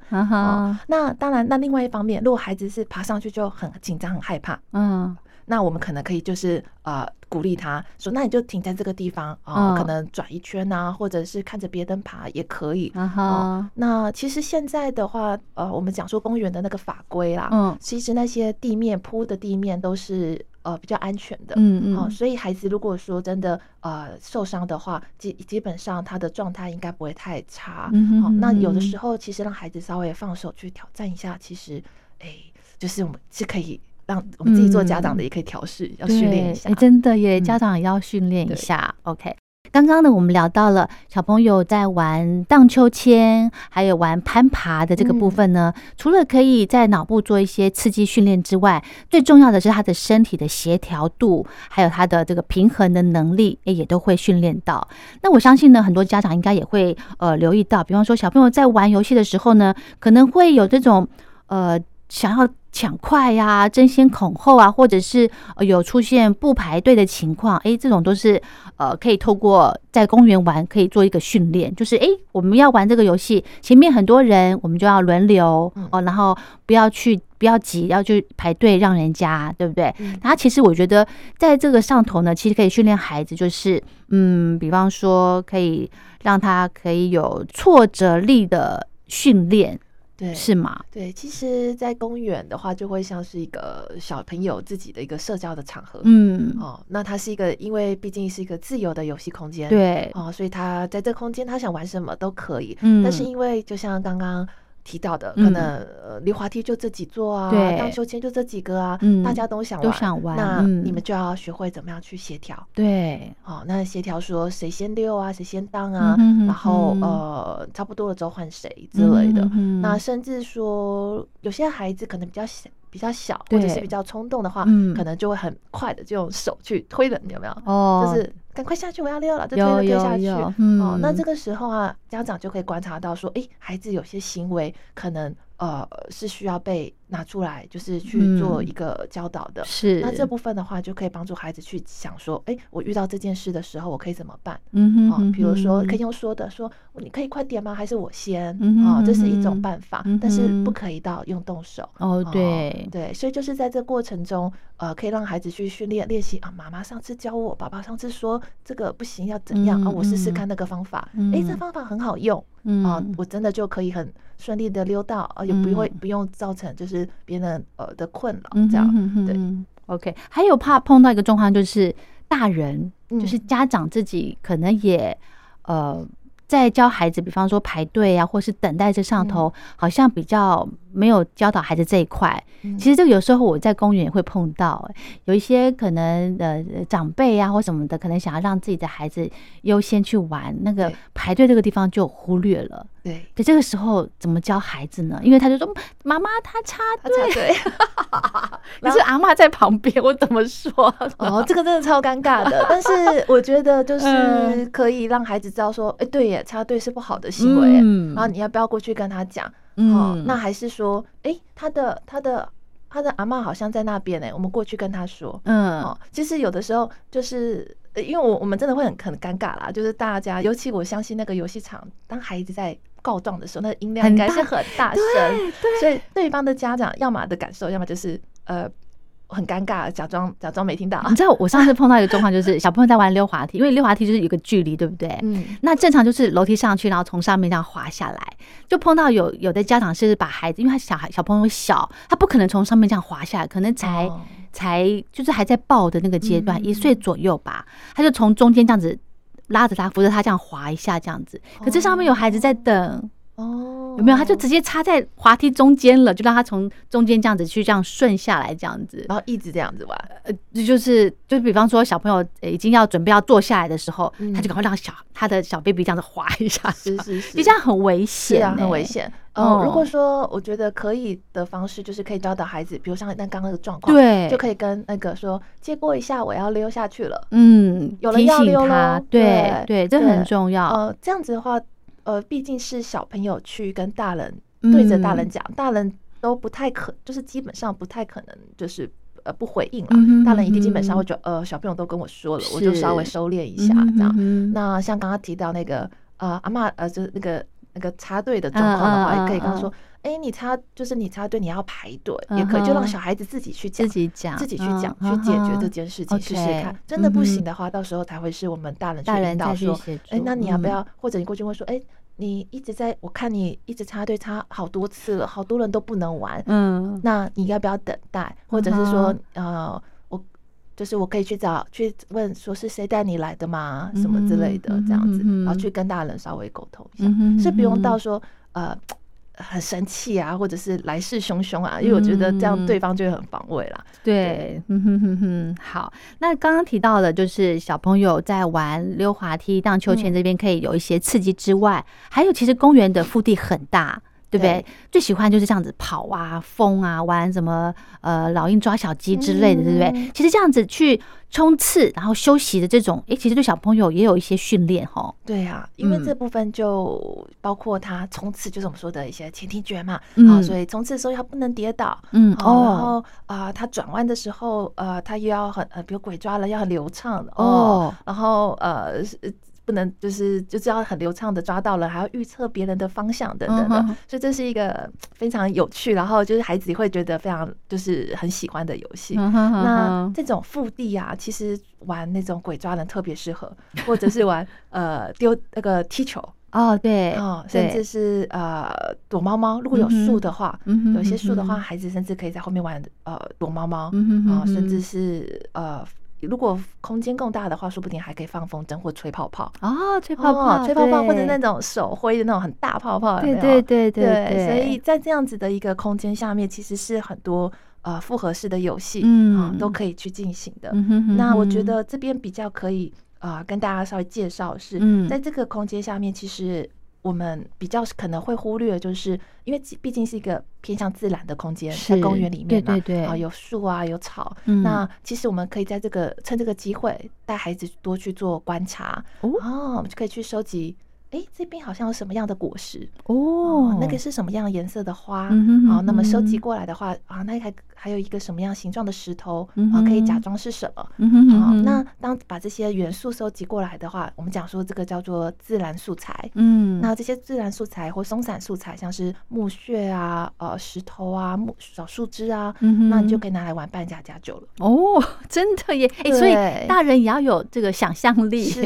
Speaker 3: 那当然，那另外一方面，如果孩子是爬上去就很紧张、很害怕，
Speaker 2: 嗯
Speaker 3: 那我们可能可以就是呃鼓励他说，那你就停在这个地方啊、
Speaker 2: 嗯
Speaker 3: 可能转一圈啊，或者是看着别人爬也可以。
Speaker 2: 嗯
Speaker 3: 哦
Speaker 2: 哼，
Speaker 3: 那其实现在的话，呃，我们讲说公园的那个法规啦，
Speaker 2: 嗯
Speaker 3: 其实那些地面铺的地面都是呃比较安全的，嗯，
Speaker 2: 嗯嗯，
Speaker 3: 所以孩子如果说真的呃受伤的话，基基本上他的状态应该不会太差。好、
Speaker 2: 嗯哼哼
Speaker 3: 那有的时候其实让孩子稍微放手去挑战一下，其实哎，就是我们是可以让我们自己做家长的也可以调试，要训练一下。
Speaker 2: 真的耶，
Speaker 3: 嗯
Speaker 2: 家长也要训练一下。OK。刚刚呢，我们聊到了小朋友在玩荡秋千，还有玩攀爬的这个部
Speaker 3: 嗯
Speaker 2: 分呢。除了可以在脑部做一些刺激训练之外，最重要的是他的身体的协调度，还有他的这个平衡的能力，也也都会训练到。那我相信呢，很多家长应该也会呃留意到，比方说小朋友在玩游戏的时候呢，可能会有这种呃想要抢快呀、争先恐后啊，或者是呃有出现不排队的情况，诶，这种都是呃可以透过在公园玩可以做一个训练，就是诶，我们要玩这个游戏，前面很多人，我们就要轮流
Speaker 3: 嗯。
Speaker 2: 哦，然后不要去不要急，要去排队让人家，对不对？
Speaker 3: 嗯。
Speaker 2: 然后其实我觉得在这个上头呢，其实可以训练孩子，就是嗯，比方说可以让他可以有挫折力的训练，
Speaker 3: 对，
Speaker 2: 是吗？
Speaker 3: 对，其实，在公园的话，就会像是一个小朋友自己的一个社交的场合。
Speaker 2: 嗯，
Speaker 3: 哦，那它是一个，因为毕竟是一个自由的游戏空间。。
Speaker 2: 对，
Speaker 3: 哦，所以他在这空间，他想玩什么都可以。
Speaker 2: 嗯
Speaker 3: 但是因为就像刚刚提到的，
Speaker 2: 嗯。
Speaker 3: 可能呃溜滑梯就这几座啊，荡秋千就这几个啊，
Speaker 2: 嗯。
Speaker 3: 大家都想玩，
Speaker 2: 都想玩
Speaker 3: 那
Speaker 2: 嗯。
Speaker 3: 你们就要学会怎么样去协调。
Speaker 2: 对，
Speaker 3: 哦，那协调说谁先溜啊，谁先荡啊，然后呃差不多了之后换谁之类的。那甚至说有些孩子可能比较小。比较小，或者是比较冲动的话，
Speaker 2: 嗯。
Speaker 3: 可能就会很快的就用手去推人，有没有？
Speaker 2: 哦，
Speaker 3: 就是赶快下去，我要溜了，就推
Speaker 2: 有
Speaker 3: 了推下去。哦，
Speaker 2: 嗯
Speaker 3: 那这个时候啊，家长就可以观察到说，诶，孩子有些行为可能呃是需要被拿出来，就是去做
Speaker 2: 嗯
Speaker 3: 一个教导的。
Speaker 2: 是
Speaker 3: 那这部分的话，就可以帮助孩子去想说，诶，我遇到这件事的时候，我可以怎么办？哦
Speaker 2: 嗯哼哼，
Speaker 3: 比如说可以用说的，说你可以快点吗？还是我先？
Speaker 2: 嗯
Speaker 3: 哦，这是一种办法
Speaker 2: 嗯，
Speaker 3: 但是不可以到用动手。
Speaker 2: 哦，对，
Speaker 3: 对，所以就是在这过程中，呃，可以让孩子去训练练习啊。妈妈上次教我，爸爸上次说这个不行，要怎样、啊？
Speaker 2: 嗯
Speaker 3: 我试试
Speaker 2: 嗯
Speaker 3: 看那个方法。诶，这
Speaker 2: 嗯
Speaker 3: 方法很好用
Speaker 2: 嗯
Speaker 3: 啊，我真的就可以很顺利的溜到，而且不会
Speaker 2: 嗯
Speaker 3: 不用造成就是别人呃的困扰
Speaker 2: 嗯
Speaker 3: 这样。对
Speaker 2: OK，还有怕碰到一个状况，就是大人，就是
Speaker 3: 嗯
Speaker 2: 家长自己可能也呃。在教孩子，比方说排队啊，或是等待这上头，好像比较没有教导孩子这一块。
Speaker 3: 嗯
Speaker 2: 其实这个有时候我在公园也会碰到、欸有一些可能呃长辈啊或什么的，可能想要让自己的孩子优先去玩，那个排队这个地方就忽略了。
Speaker 3: 对，
Speaker 2: 对，这个时候怎么教孩子呢？因为他就说妈妈他插
Speaker 3: 队。
Speaker 2: 可 是阿妈在旁边，我怎么说？
Speaker 3: 哦，这个真的超尴尬的，但是我觉得就是
Speaker 2: 嗯
Speaker 3: 可以让孩子知道说，哎、对耶，插队是不好的行为耶，
Speaker 2: 嗯
Speaker 3: 然后你要不要过去跟他讲？哦
Speaker 2: 嗯，
Speaker 3: 那还是说，哎、他的他的他的阿嬷好像在那边呢，我们过去跟他说。
Speaker 2: 嗯。
Speaker 3: 哦，其实有的时候就是，呃因为我我们真的会很很尴尬啦，就是大家，尤其我相信那个游戏场，当孩子在告状的时候，那音量应该是很大声，
Speaker 2: 对
Speaker 3: 所以对方的家长要么的感受，要么就是呃很尴尬，假装假装没听到。
Speaker 2: 你知道我上次碰到一个状况，就是小朋友在玩溜滑梯，因为溜滑梯就是有个距离，对不对？
Speaker 3: 嗯，
Speaker 2: 那正常就是楼梯上去，然后从上面这样滑下来，就碰到有有的家长是把孩子，因为他小孩小朋友小，他不可能从上面这样滑下来，可能才、
Speaker 3: 哦
Speaker 2: 才就是还在抱的那个阶段，
Speaker 3: 嗯
Speaker 2: 一岁左右吧，他就从中间这样子拉着他，扶着他这样滑一下这样子，可这上面有孩子在等。
Speaker 3: 哦，
Speaker 2: 有没有？他就直接插在滑梯中间了，就让他从中间这样子去这样顺下来，这样子。
Speaker 3: 然后一直这样子玩，
Speaker 2: 呃，这就是就比方说小朋友呃已经要准备要坐下来的时候，
Speaker 3: 嗯
Speaker 2: 他就赶快让小他的小 baby 这样子滑一下，
Speaker 3: 是是是，
Speaker 2: 就这样很危险欸，
Speaker 3: 很危险。
Speaker 2: 哦
Speaker 3: 哦，如果说我觉得可以的方式，就是可以教导孩子，比如像那刚刚那个状况，
Speaker 2: 对，
Speaker 3: 就可以跟那个说借过一下，我要溜下去了。
Speaker 2: 嗯，
Speaker 3: 有人
Speaker 2: 提醒
Speaker 3: 要溜
Speaker 2: 他
Speaker 3: 咯，
Speaker 2: 对
Speaker 3: 对
Speaker 2: 这很重要。
Speaker 3: 呃，这样子的话，呃，毕竟是小朋友去跟大人对着大人
Speaker 2: 嗯
Speaker 3: 讲，大人都不太可，就是基本上不太可能就是。呃，不回应了，
Speaker 2: 嗯
Speaker 3: 大人一定基本上会觉得，呃，小朋友都跟我说了，我就稍微收敛一下，这样。
Speaker 2: 嗯
Speaker 3: 那像刚刚提到那个呃阿嬷呃就是那个那个插队的状况的话，也可以跟他
Speaker 2: 嗯
Speaker 3: 说，哎、你插就是你插队你要排队，也可以就让小孩子自己去讲
Speaker 2: 自。己讲，
Speaker 3: 自己去讲，
Speaker 2: 嗯
Speaker 3: 去解决这
Speaker 2: 嗯
Speaker 3: 件事情，试试看。真的不行的话，到时候才会是我们大人去引导说。哎、那你要不
Speaker 2: 嗯
Speaker 3: 要？或者你过去问说，哎、你一直在我看你一直插队插好多次了，好多人都不能玩，
Speaker 2: 嗯
Speaker 3: 那你要不要等待？或者是说，呃，我就是我可以去找去问说是谁带你来的吗？什么之类的这样子然后去跟大人稍微沟通一下是不用到说呃很生气啊，或者是来势汹汹啊，因为我觉得这样对方就会很防卫啦。
Speaker 2: 对，嗯哼哼哼，好。那刚刚提到的，就是小朋友在玩溜滑梯、荡秋千
Speaker 3: 嗯
Speaker 2: 这边可以有一些刺激之外，还有其实公园的腹地很大。对不对
Speaker 3: 对？
Speaker 2: 最喜欢就是这样子跑啊、疯啊、玩什么呃老鹰抓小鸡之类的，对不对
Speaker 3: 嗯？
Speaker 2: 其实这样子去冲刺，然后休息的这种，哎，其实对小朋友也有一些训练哈。
Speaker 3: 对啊，因为
Speaker 2: 嗯
Speaker 3: 这部分就包括他冲刺，就是我们说的一些前庭觉嘛，啊，
Speaker 2: 嗯
Speaker 3: 所以冲刺的时候要不能跌倒，
Speaker 2: 嗯
Speaker 3: 哦，然
Speaker 2: 哦
Speaker 3: 后啊，他转弯的时候，呃，他又要很呃，比如鬼抓了要很流畅的
Speaker 2: 哦，
Speaker 3: 然后呃是。不不能就是就知道很流畅的抓到了，还要预测别人的方向等等的，
Speaker 2: 嗯
Speaker 3: 所以这是一个非常有趣，然后就是孩子会觉得非常就是很喜欢的游戏。
Speaker 2: 嗯哼哼。
Speaker 3: 那这种腹地啊，其实玩那种鬼抓人特别适合，或者是玩 呃丢那个踢球。
Speaker 2: 哦，对
Speaker 3: 哦，甚至是呃躲猫猫。如果有树的话，
Speaker 2: 嗯
Speaker 3: 有些树的话，孩子甚至可以在后面玩呃躲猫猫。啊，甚至是呃。如果空间更大的话，说不定还可以放风筝或吹泡泡。
Speaker 2: 哦，吹泡泡，
Speaker 3: 哦吹泡泡，或者那种手挥的那种很大泡泡，有
Speaker 2: 对对对对
Speaker 3: 对，所以在这样子的一个空间下面，其实是很多呃复合式的游戏，
Speaker 2: 嗯。
Speaker 3: 嗯，都可以去进行的。
Speaker 2: 嗯哼哼
Speaker 3: 那我觉得这边比较可以呃跟大家稍微介绍是，
Speaker 2: 嗯。
Speaker 3: 在这个空间下面，其实我们比较可能会忽略，就是因为毕竟是一个偏向自然的空间，在公园里面嘛，
Speaker 2: 对对对
Speaker 3: 啊有树啊有草，
Speaker 2: 嗯
Speaker 3: 那其实我们可以在这个趁这个机会带孩子多去做观察，
Speaker 2: 哦
Speaker 3: 哦，我们就可以去收集。哎，这边好像有什么样的果实
Speaker 2: 哦，
Speaker 3: 那个是什么样颜色的花？
Speaker 2: 嗯哼
Speaker 3: 好，那么收集过来的话啊，那还还有一个什么样形状的石头
Speaker 2: 嗯
Speaker 3: 啊，可以假装是什么？
Speaker 2: 嗯
Speaker 3: 那当把这些元素收集过来的话，我们讲说这个叫做自然素材。
Speaker 2: 嗯
Speaker 3: 那这些自然素材或松散素材，像是木屑啊、呃石头啊、木小树枝啊，
Speaker 2: 嗯
Speaker 3: 那你就可以拿来玩扮家家酒了。
Speaker 2: 哦，真的耶！哎，所以大人也要有这个想象力
Speaker 3: 是。，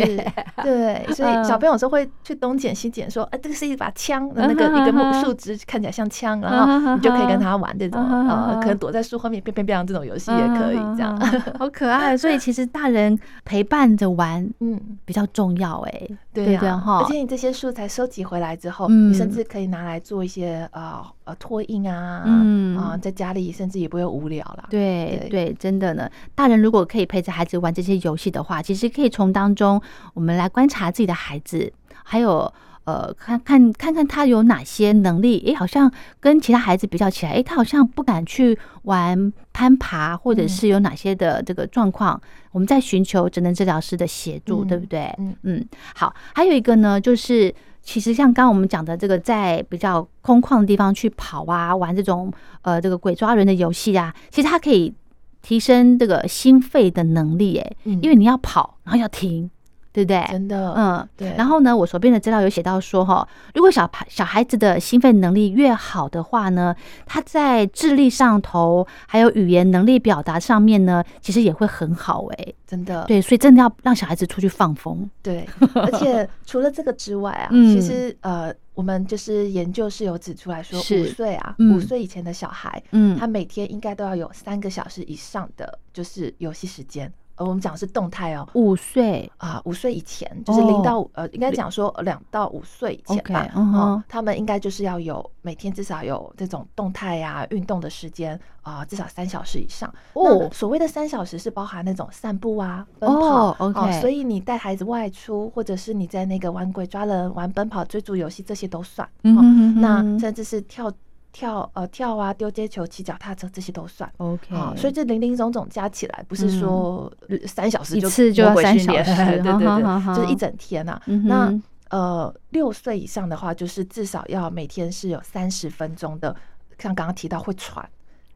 Speaker 3: 对，所以
Speaker 2: 嗯
Speaker 3: 小朋友有时候会去东捡西捡，说，哎，这个是一把枪，那个一个木树枝看起来像枪，然后你就可以跟他玩这种，
Speaker 2: 嗯
Speaker 3: 呃，可能躲在树后面，变变变这种游戏也可以这样。
Speaker 2: 嗯，好可爱。所以其实大人陪伴着玩
Speaker 3: 嗯，
Speaker 2: 比较重要，哎，
Speaker 3: 对
Speaker 2: 对对
Speaker 3: 呀，
Speaker 2: 哈
Speaker 3: 而且你这些素材收集回来之后，
Speaker 2: 嗯
Speaker 3: 你甚至可以拿来做一些呃呃拓印啊，
Speaker 2: 嗯
Speaker 3: 啊，在家里甚至也不会无聊啦。对
Speaker 2: 对对，真的呢。大人如果可以陪着孩子玩这些游戏的话，其实可以从当中我们来观察自己的孩子，还有呃，看看看看他有哪些能力。诶，好像跟其他孩子比较起来，诶，他好像不敢去玩攀爬，或者
Speaker 3: 嗯
Speaker 2: 是有哪些的这个状况，我们在寻求职能治疗师的协助，
Speaker 3: 嗯
Speaker 2: 对不对？
Speaker 3: 嗯
Speaker 2: 嗯，好，还有一个呢，就是其实像刚刚我们讲的这个，在比较空旷的地方去跑啊，玩这种呃这个鬼抓人的游戏啊，其实它可以提升这个心肺的能力，诶，
Speaker 3: 嗯
Speaker 2: 因为你要跑，然后要停，对不对？
Speaker 3: 真的，
Speaker 2: 嗯，
Speaker 3: 对。
Speaker 2: 然后呢，我手边的资料有写到说，哈，如果小孩小孩子的心肺能力越好的话呢，他在智力上头，还有语言能力表达上面呢，其实也会很好哎。
Speaker 3: 真的，
Speaker 2: 对，所以真的要让小孩子出去放风。
Speaker 3: 对，而且除了这个之外啊，
Speaker 2: 嗯
Speaker 3: 其实呃，我们就是研究是有指出来说，五岁啊，
Speaker 2: 嗯
Speaker 3: 五岁以前的小孩，
Speaker 2: 嗯
Speaker 3: 他每天应该都要有三个小时以上的就是游戏时间。呃，我们讲的是动态哦，
Speaker 2: 五岁，
Speaker 3: 啊，五岁以前就是零
Speaker 2: 哦
Speaker 3: 到五、呃，应该讲说两到五岁以前吧。
Speaker 2: 嗯
Speaker 3: 他们应该就是要有每天至少有这种动态呀、运动的时间啊、至少三小时以上。
Speaker 2: 哦
Speaker 3: 那所谓的三小时是包含那种散步啊、奔
Speaker 2: 哦
Speaker 3: 跑。
Speaker 2: ，OK
Speaker 3: 所以你带孩子外出，或者是你在那个玩鬼抓人、玩奔跑、追逐游戏，这些都算。哦
Speaker 2: 嗯哼哼
Speaker 3: 那
Speaker 2: 哼
Speaker 3: 甚至是跳跳呃跳啊、丢接球、骑脚踏车，这些都算。
Speaker 2: OK，
Speaker 3: 啊，所以这零零总总加起来，不是说呃三小时就
Speaker 2: 嗯一次就
Speaker 3: 魔
Speaker 2: 要三小时
Speaker 3: 对对对，就是一整天呐。
Speaker 2: 嗯
Speaker 3: 那呃，六岁以上的话，就是至少要每天是有三十分钟的，像刚刚提到会喘。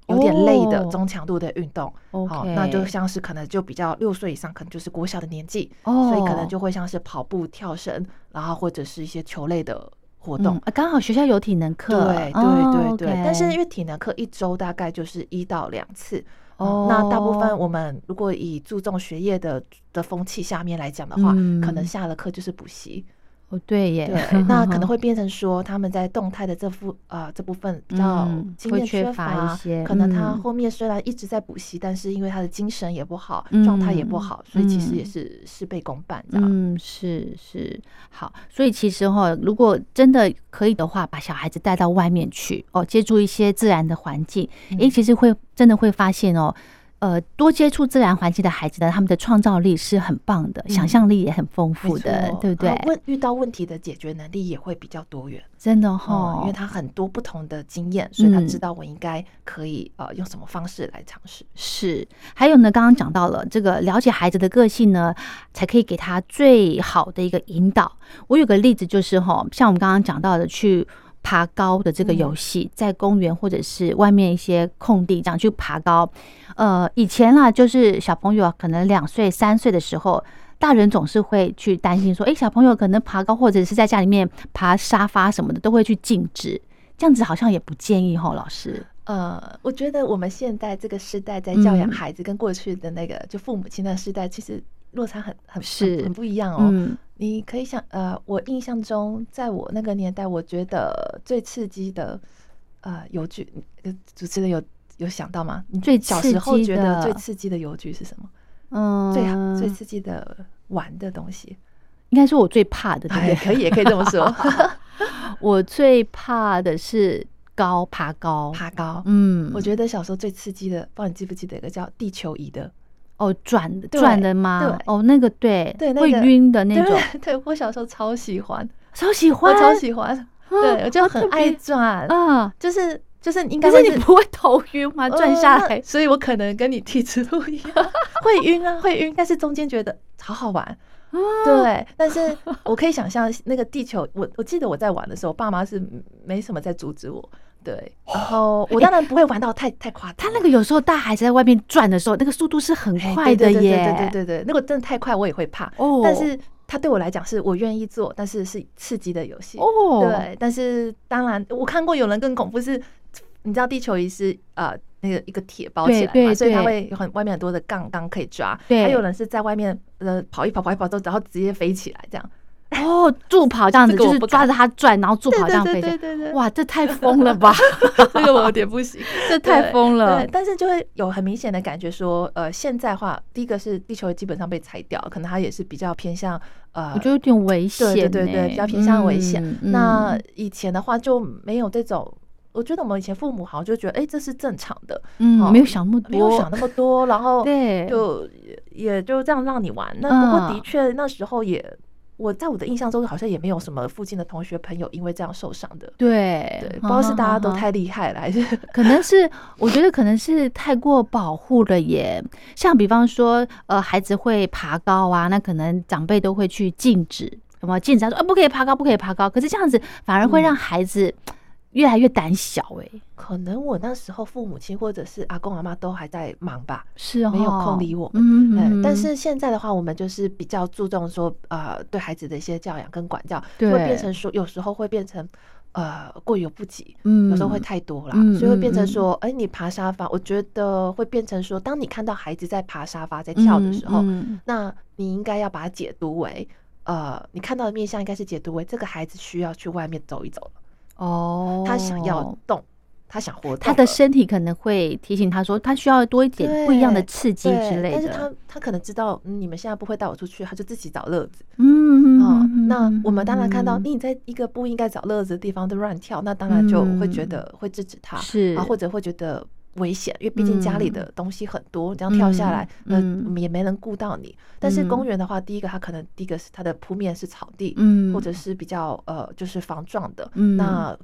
Speaker 3: 有点累的
Speaker 2: 哦
Speaker 3: 中强度的运动
Speaker 2: ，OK
Speaker 3: 那就像是可能就比较六岁以上，可能就是国小的年纪，
Speaker 2: 哦
Speaker 3: 所以可能就会像是跑步、跳绳，然后或者是一些球类的活动。
Speaker 2: 嗯，啊刚好学校有体能课，
Speaker 3: 对对
Speaker 2: 哦
Speaker 3: 对。对，但是因
Speaker 2: 为
Speaker 3: 为体能课一周大概就是一到两次。
Speaker 2: 哦。
Speaker 3: 那大部分我们如果以注重学业的的风气下面来讲的话，
Speaker 2: 嗯
Speaker 3: 可能下了课就是补习，
Speaker 2: 哦对耶，
Speaker 3: 对，那可能会变成说他们在动态的这部呃这部分比较
Speaker 2: 嗯
Speaker 3: 经验
Speaker 2: 会缺
Speaker 3: 乏，
Speaker 2: 乏一些
Speaker 3: 可能他
Speaker 2: 嗯
Speaker 3: 后面虽然一直在补习，但是因为他的精神也不好，
Speaker 2: 嗯
Speaker 3: 状态也不好，所以其实也
Speaker 2: 嗯
Speaker 3: 是事倍功半这样。
Speaker 2: 嗯，是是好，所以其实哈，如果真的可以的话，把小孩子带到外面去哦，接触一些自然的环境，诶，
Speaker 3: 嗯
Speaker 2: 其实会真的会发现哦。呃，多接触自然环境的孩子呢，他们的创造力是很棒的，
Speaker 3: 嗯
Speaker 2: 想象力也很丰富的，对不对
Speaker 3: 问遇到问题的解决能力也会比较多元。
Speaker 2: 真的
Speaker 3: 哦
Speaker 2: 哈，，
Speaker 3: 因为他很多不同的经验，所以他
Speaker 2: 嗯
Speaker 3: 知道我应该可以呃用什么方式来尝试。
Speaker 2: 是，还有呢，刚刚讲到了这个了解孩子的个性呢，才可以给他最好的一个引导。我有个例子就是哈，像我们刚刚讲到的去。爬高的这个游戏，在公园或者是外面一些空地这样去爬高，呃，以前啦，就是小朋友可能两岁、三岁的时候，大人总是会去担心说，哎，小朋友可能爬高或者是在家里面爬沙发什么的，都会去禁止，这样子好像也不建议哈，老师。
Speaker 3: 呃，我觉得我们现在这个时代在教养孩子，跟过去的那个就父母亲的时代，其实落差很很
Speaker 2: 是
Speaker 3: 很不一样哦。你可以想，呃，我印象中，在我那个年代，我觉得最刺激的，呃，邮局，主持人有有想到吗？你
Speaker 2: 最
Speaker 3: 小时候觉得最刺激的邮局是什么？嗯，最最刺激的玩的东西，
Speaker 2: 应该是我最怕的，对不对？
Speaker 3: 可以，也可以这么说。
Speaker 2: 我最怕的是。高爬高
Speaker 3: 爬高，嗯，我觉得小时候最刺激的，不知道你记不记得一个叫地球仪的，
Speaker 2: 哦，转的转的吗？
Speaker 3: 对，
Speaker 2: 哦，那个对
Speaker 3: 对，
Speaker 2: 会晕的那种，
Speaker 3: 对我小时候超喜欢，
Speaker 2: 超喜欢，
Speaker 3: 超喜欢，对我就很爱转，啊，就是就是应该
Speaker 2: 是你不会头晕吗？转下来，
Speaker 3: 所以我可能跟你体质不一样，会晕啊，会晕，但是中间觉得好好玩。对，但是我可以想象那个地球，我我记得我在玩的时候，爸妈是没什么在阻止我。对，然后我当然不会玩到太太夸张。
Speaker 2: 他那个有时候大孩子在外面转的时候，那个速度是很快的耶。
Speaker 3: 对对对对对，那个真的太快，我也会怕。哦，但是他对我来讲是我愿意做，但是是刺激的游戏。哦，对，但是当然我看过有人更恐怖，是你知道地球仪是呃。那个一个铁包起来嘛，所以它会有很外面很多的杠杠可以抓。还有人是在外面呃跑一跑跑一跑之后，然后直接飞起来这样。
Speaker 2: 哦，助跑这样子就是抓着它转，然后助跑这样飞。对对对哇，这太疯了吧！
Speaker 3: 这个我有点不行，
Speaker 2: 这太疯了。
Speaker 3: 对但是就会有很明显的感觉说，呃，现在话第一个是地球基本上被裁掉，可能它也是比较偏向呃，
Speaker 2: 我觉得有点危险。
Speaker 3: 对对对，比较偏向危险。那以前的话就没有这种。我觉得我们以前父母好像就觉得，哎，这是正常的，
Speaker 2: 嗯，没有想那么多，
Speaker 3: 没有想那么多，然后 对，就也就这样让你玩。那不过的确那时候也，我在我的印象中好像也没有什么附近的同学朋友因为这样受伤的。
Speaker 2: 对，
Speaker 3: 对，不知道是大家都太厉害了，还是
Speaker 2: 可能是我觉得可能是太过保护了耶。像比方说，呃，孩子会爬高啊，那可能长辈都会去禁止，什么禁止他说，啊，不可以爬高，不可以爬高。可是这样子反而会让孩子。越来越胆小哎，
Speaker 3: 可能我那时候父母亲或者是阿公阿妈都还在忙吧，
Speaker 2: 是哦，
Speaker 3: 没有空理我们。嗯，但是现在的话，我们就是比较注重说，呃，对孩子的一些教养跟管教，会变成说，有时候会变成呃过犹不及，嗯，有时候会太多了，所以会变成说，哎，你爬沙发，我觉得会变成说，当你看到孩子在爬沙发在跳的时候，那你应该要把它解读为，呃，你看到的面相应该是解读为这个孩子需要去外面走一走了。哦，他想要动，他想活，
Speaker 2: 他的身体可能会提醒他说，他需要多一点不一样的刺激之类的。
Speaker 3: 但是他他可能知道你们现在不会带我出去，他就自己找乐子。嗯嗯，那我们当然看到你在一个不应该找乐子的地方都乱跳，那当然就会觉得会制止他，
Speaker 2: 是
Speaker 3: 啊，或者会觉得危险，因为毕竟家里的东西很多，这样跳下来，嗯，也没能顾到你。但是公园的话，第一个它可能第一个是它的铺面是草地，嗯，或者是比较呃就是防撞的，嗯，那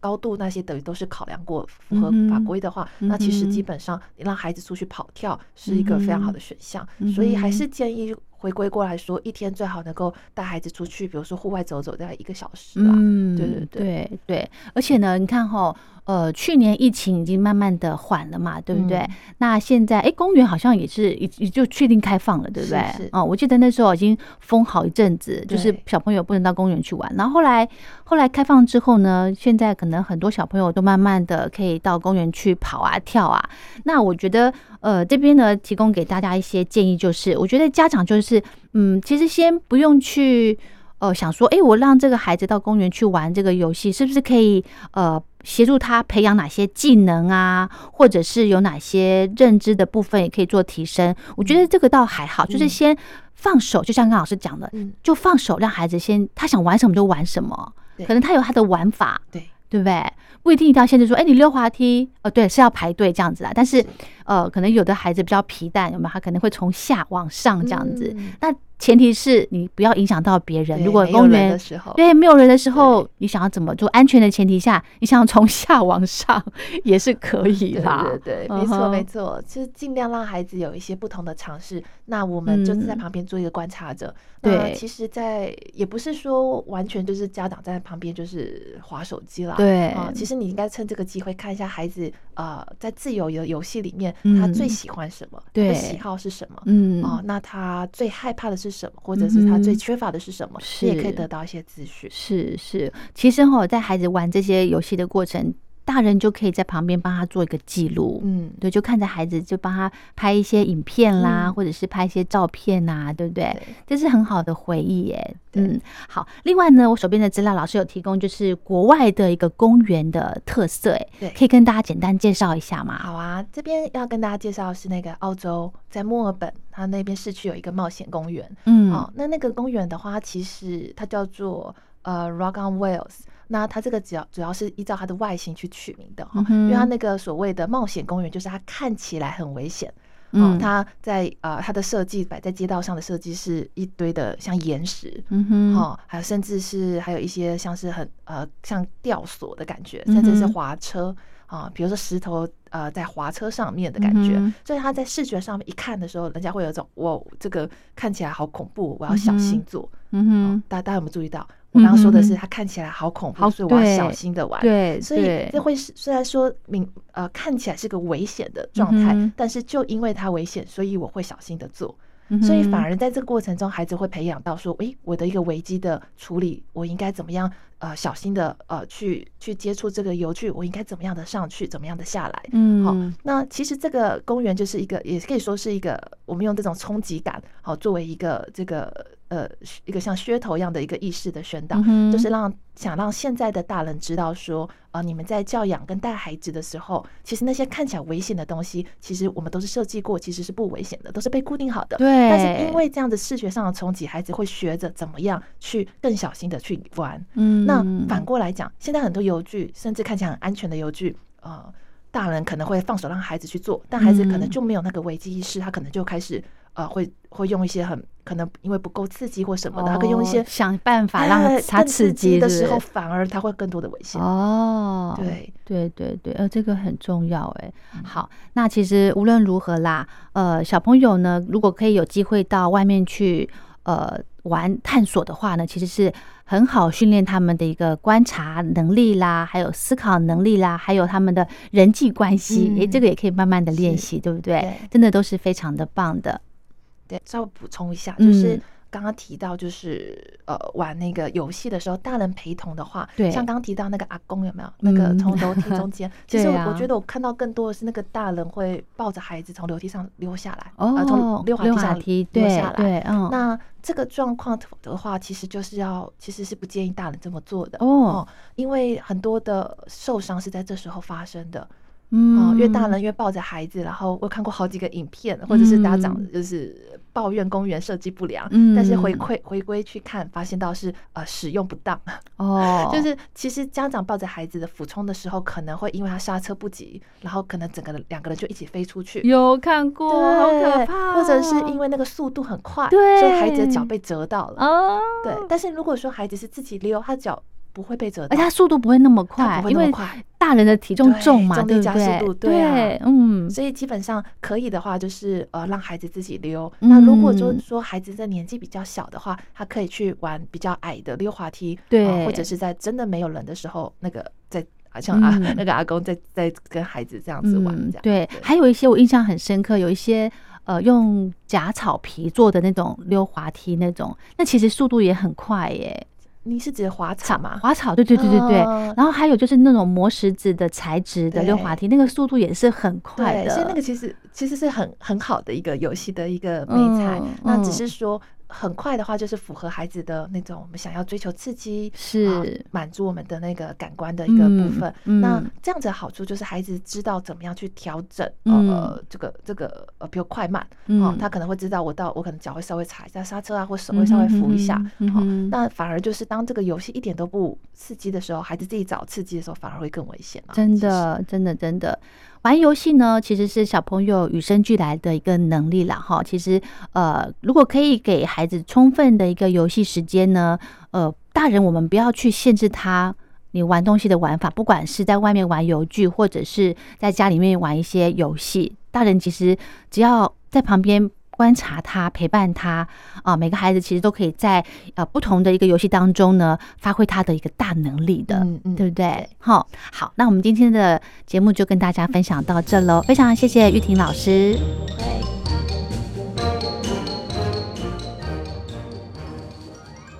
Speaker 3: 高度那些等于都是考量过符合法规的话，那其实基本上你让孩子出去跑跳是一个非常好的选项，所以还是建议回归过来说，一天最好能够带孩子出去，比如说户外走走，大概一个小时啊，嗯对对
Speaker 2: 对。对，而且呢，你看哈。呃，去年疫情已经慢慢的缓了嘛，对不对？那现在，哎，公园好像也是也也就确定开放了，对不对？哦，我记得那时候已经封好一阵子，就是小朋友不能到公园去玩。然后后来后来开放之后呢，现在可能很多小朋友都慢慢的可以到公园去跑啊、跳啊。那我觉得，呃，这边呢提供给大家一些建议，就是我觉得家长就是，嗯，其实先不用去。呃，想说，哎，我让这个孩子到公园去玩这个游戏，是不是可以呃协助他培养哪些技能啊，或者是有哪些认知的部分也可以做提升？我觉得这个倒还好，就是先放手，就像刚老师讲的，就放手让孩子先他想玩什么就玩什么，可能他有他的玩法，
Speaker 3: 对
Speaker 2: 对不对？不一定一定要限制说，哎，你溜滑梯，哦，对，是要排队这样子啊。但是呃，可能有的孩子比较皮蛋，有没有？他可能会从下往上这样子，那。前提是你不要影响到别人。如果公园对没有人的时候，你想要怎么做？安全的前提下，你想要从下往上 也是可以
Speaker 3: 啦。对对，没错没错，就是尽量让孩子有一些不同的尝试。那我们就是在旁边做一个观察者。对，其实，在也不是说完全就是家长在旁边就是划手机啦。
Speaker 2: 对
Speaker 3: 啊，其实你应该趁这个机会看一下孩子呃，在自由的游戏里面他最喜欢什么，对的喜好是什么。嗯啊，那他最害怕的是。什么，或者是他最缺乏的是什么，你也可以得到一些资讯。
Speaker 2: 是是，其实哈，在孩子玩这些游戏的过程。大人就可以在旁边帮他做一个记录，嗯，对，就看着孩子就帮他拍一些影片啦，或者是拍一些照片呐，对不对？这是很好的回忆耶。嗯，好。另外呢，我手边的资料老师有提供，就是国外的一个公园的特色，哎，
Speaker 3: 对，
Speaker 2: 可以跟大家简单介绍一下吗？
Speaker 3: 好啊，这边要跟大家介绍是那个澳洲在墨尔本，它那边市区有一个冒险公园，嗯，哦，那那个公园的话，其实它叫做呃 Rock on Wales。那它这个主要主要是依照它的外形去取名的哈，因为它那个所谓的冒险公园，就是它看起来很危险。嗯，它在呃它的设计摆在街道上的设计是一堆的像岩石，嗯哼，哈，还有甚至是还有一些像是很呃像吊索的感觉，甚至是滑车啊，比如说石头呃在滑车上面的感觉，所以它在视觉上面一看的时候，人家会有一种哇这个看起来好恐怖，我要小心做。嗯哼，大家大家有没有注意到？我刚刚说的是，它看起来好恐怖，所以我要小心的玩。
Speaker 2: 对，
Speaker 3: 所以这会是虽然说明呃看起来是个危险的状态，但是就因为它危险，所以我会小心的做。所以反而在这个过程中，孩子会培养到说，诶，我的一个危机的处理，我应该怎么样？呃，小心的呃，去去接触这个游具，我应该怎么样的上去，怎么样的下来？嗯，好，那其实这个公园就是一个，也可以说是一个，我们用这种冲击感，好，作为一个这个呃一个像噱头一样的一个意识的宣导，就是让想让现在的大人知道说，呃，你们在教养跟带孩子的时候，其实那些看起来危险的东西，其实我们都是设计过，其实是不危险的，都是被固定好的。
Speaker 2: 对。
Speaker 3: 但是因为这样的视觉上的冲击，孩子会学着怎么样去更小心的去玩。嗯。那反过来讲，现在很多游具，甚至看起来很安全的游具，呃，大人可能会放手让孩子去做，但孩子可能就没有那个危机意识，他可能就开始呃，会会用一些很可能因为不够刺激或什么的，他可以用一些
Speaker 2: 想办法让他刺激
Speaker 3: 的时候，反而他会更多的危险。哦，对
Speaker 2: 对对对，呃，这个很重要哎。好，那其实无论如何啦，呃，小朋友呢，如果可以有机会到外面去。呃，玩探索的话呢，其实是很好训练他们的一个观察能力啦，还有思考能力啦，还有他们的人际关系，诶，这个也可以慢慢的练习，对不对？真的都是非常的棒的。
Speaker 3: 对，稍微补充一下，就是。刚刚提到就是呃玩那个游戏的时候，大人陪同的话，
Speaker 2: 对，
Speaker 3: 像刚刚提到那个阿公有没有那个从楼梯中间？其实我觉得我看到更多的是那个大人会抱着孩子从楼梯上溜下来，哦，从溜滑梯上溜下来。
Speaker 2: 对，嗯，
Speaker 3: 那这个状况的话，其实就是要其实是不建议大人这么做的哦，因为很多的受伤是在这时候发生的。嗯，越大人越抱着孩子，然后我看过好几个影片，或者是家长就是抱怨公园设计不良，但是回馈回归去看，发现到是呃使用不当。哦，就是其实家长抱着孩子的俯冲的时候，可能会因为他刹车不及，然后可能整个两个人就一起飞出去，
Speaker 2: 有看过，好可怕，
Speaker 3: 或者是因为那个速度很快，对。所以孩子的脚被折到了。哦，对，但是如果说孩子是自己溜，他脚。不会被折，
Speaker 2: 而且速度不会那么快，因为大人的体重重嘛，
Speaker 3: 对
Speaker 2: 不
Speaker 3: 对？对，嗯，所以基本上可以的话，就是呃，让孩子自己溜。那如果就是说孩子在年纪比较小的话，他可以去玩比较矮的溜滑梯，
Speaker 2: 对，
Speaker 3: 或者是在真的没有人的时候，那个在好像啊那个阿公在在跟孩子这样子玩，这样
Speaker 2: 对。还有一些我印象很深刻，有一些呃用假草皮做的那种溜滑梯，那种那其实速度也很快耶。
Speaker 3: 你是指滑草吗？
Speaker 2: 滑草，对对对对对。然后还有就是那种磨石子的材质的溜滑梯，那个速度也是很快的。
Speaker 3: 所以那个其实其实是很很好的一个游戏的一个美菜。那只是说。很快的话，就是符合孩子的那种我们想要追求刺激，
Speaker 2: 是
Speaker 3: 满足我们的那个感官的一个部分。那这样子的好处就是孩子知道怎么样去调整呃这个这个呃比如快慢，哦，他可能会知道我到我可能脚会稍微踩一下刹车啊，或手会稍微扶一下。好，那反而就是当这个游戏一点都不刺激的时候，孩子自己找刺激的时候，反而会更危险
Speaker 2: 真的，真的，真的。玩游戏呢，其实是小朋友与生俱来的一个能力了哈。其实，呃，如果可以给孩子充分的一个游戏时间呢，呃，大人我们不要去限制他你玩东西的玩法，不管是在外面玩游具，或者是在家里面玩一些游戏，大人其实只要在旁边。观察他，陪伴他啊！每个孩子其实都可以在呃不同的一个游戏当中呢，发挥他的一个大能力的，对不对？好，好，那我们今天的节目就跟大家分享到这喽，非常谢谢玉婷老师。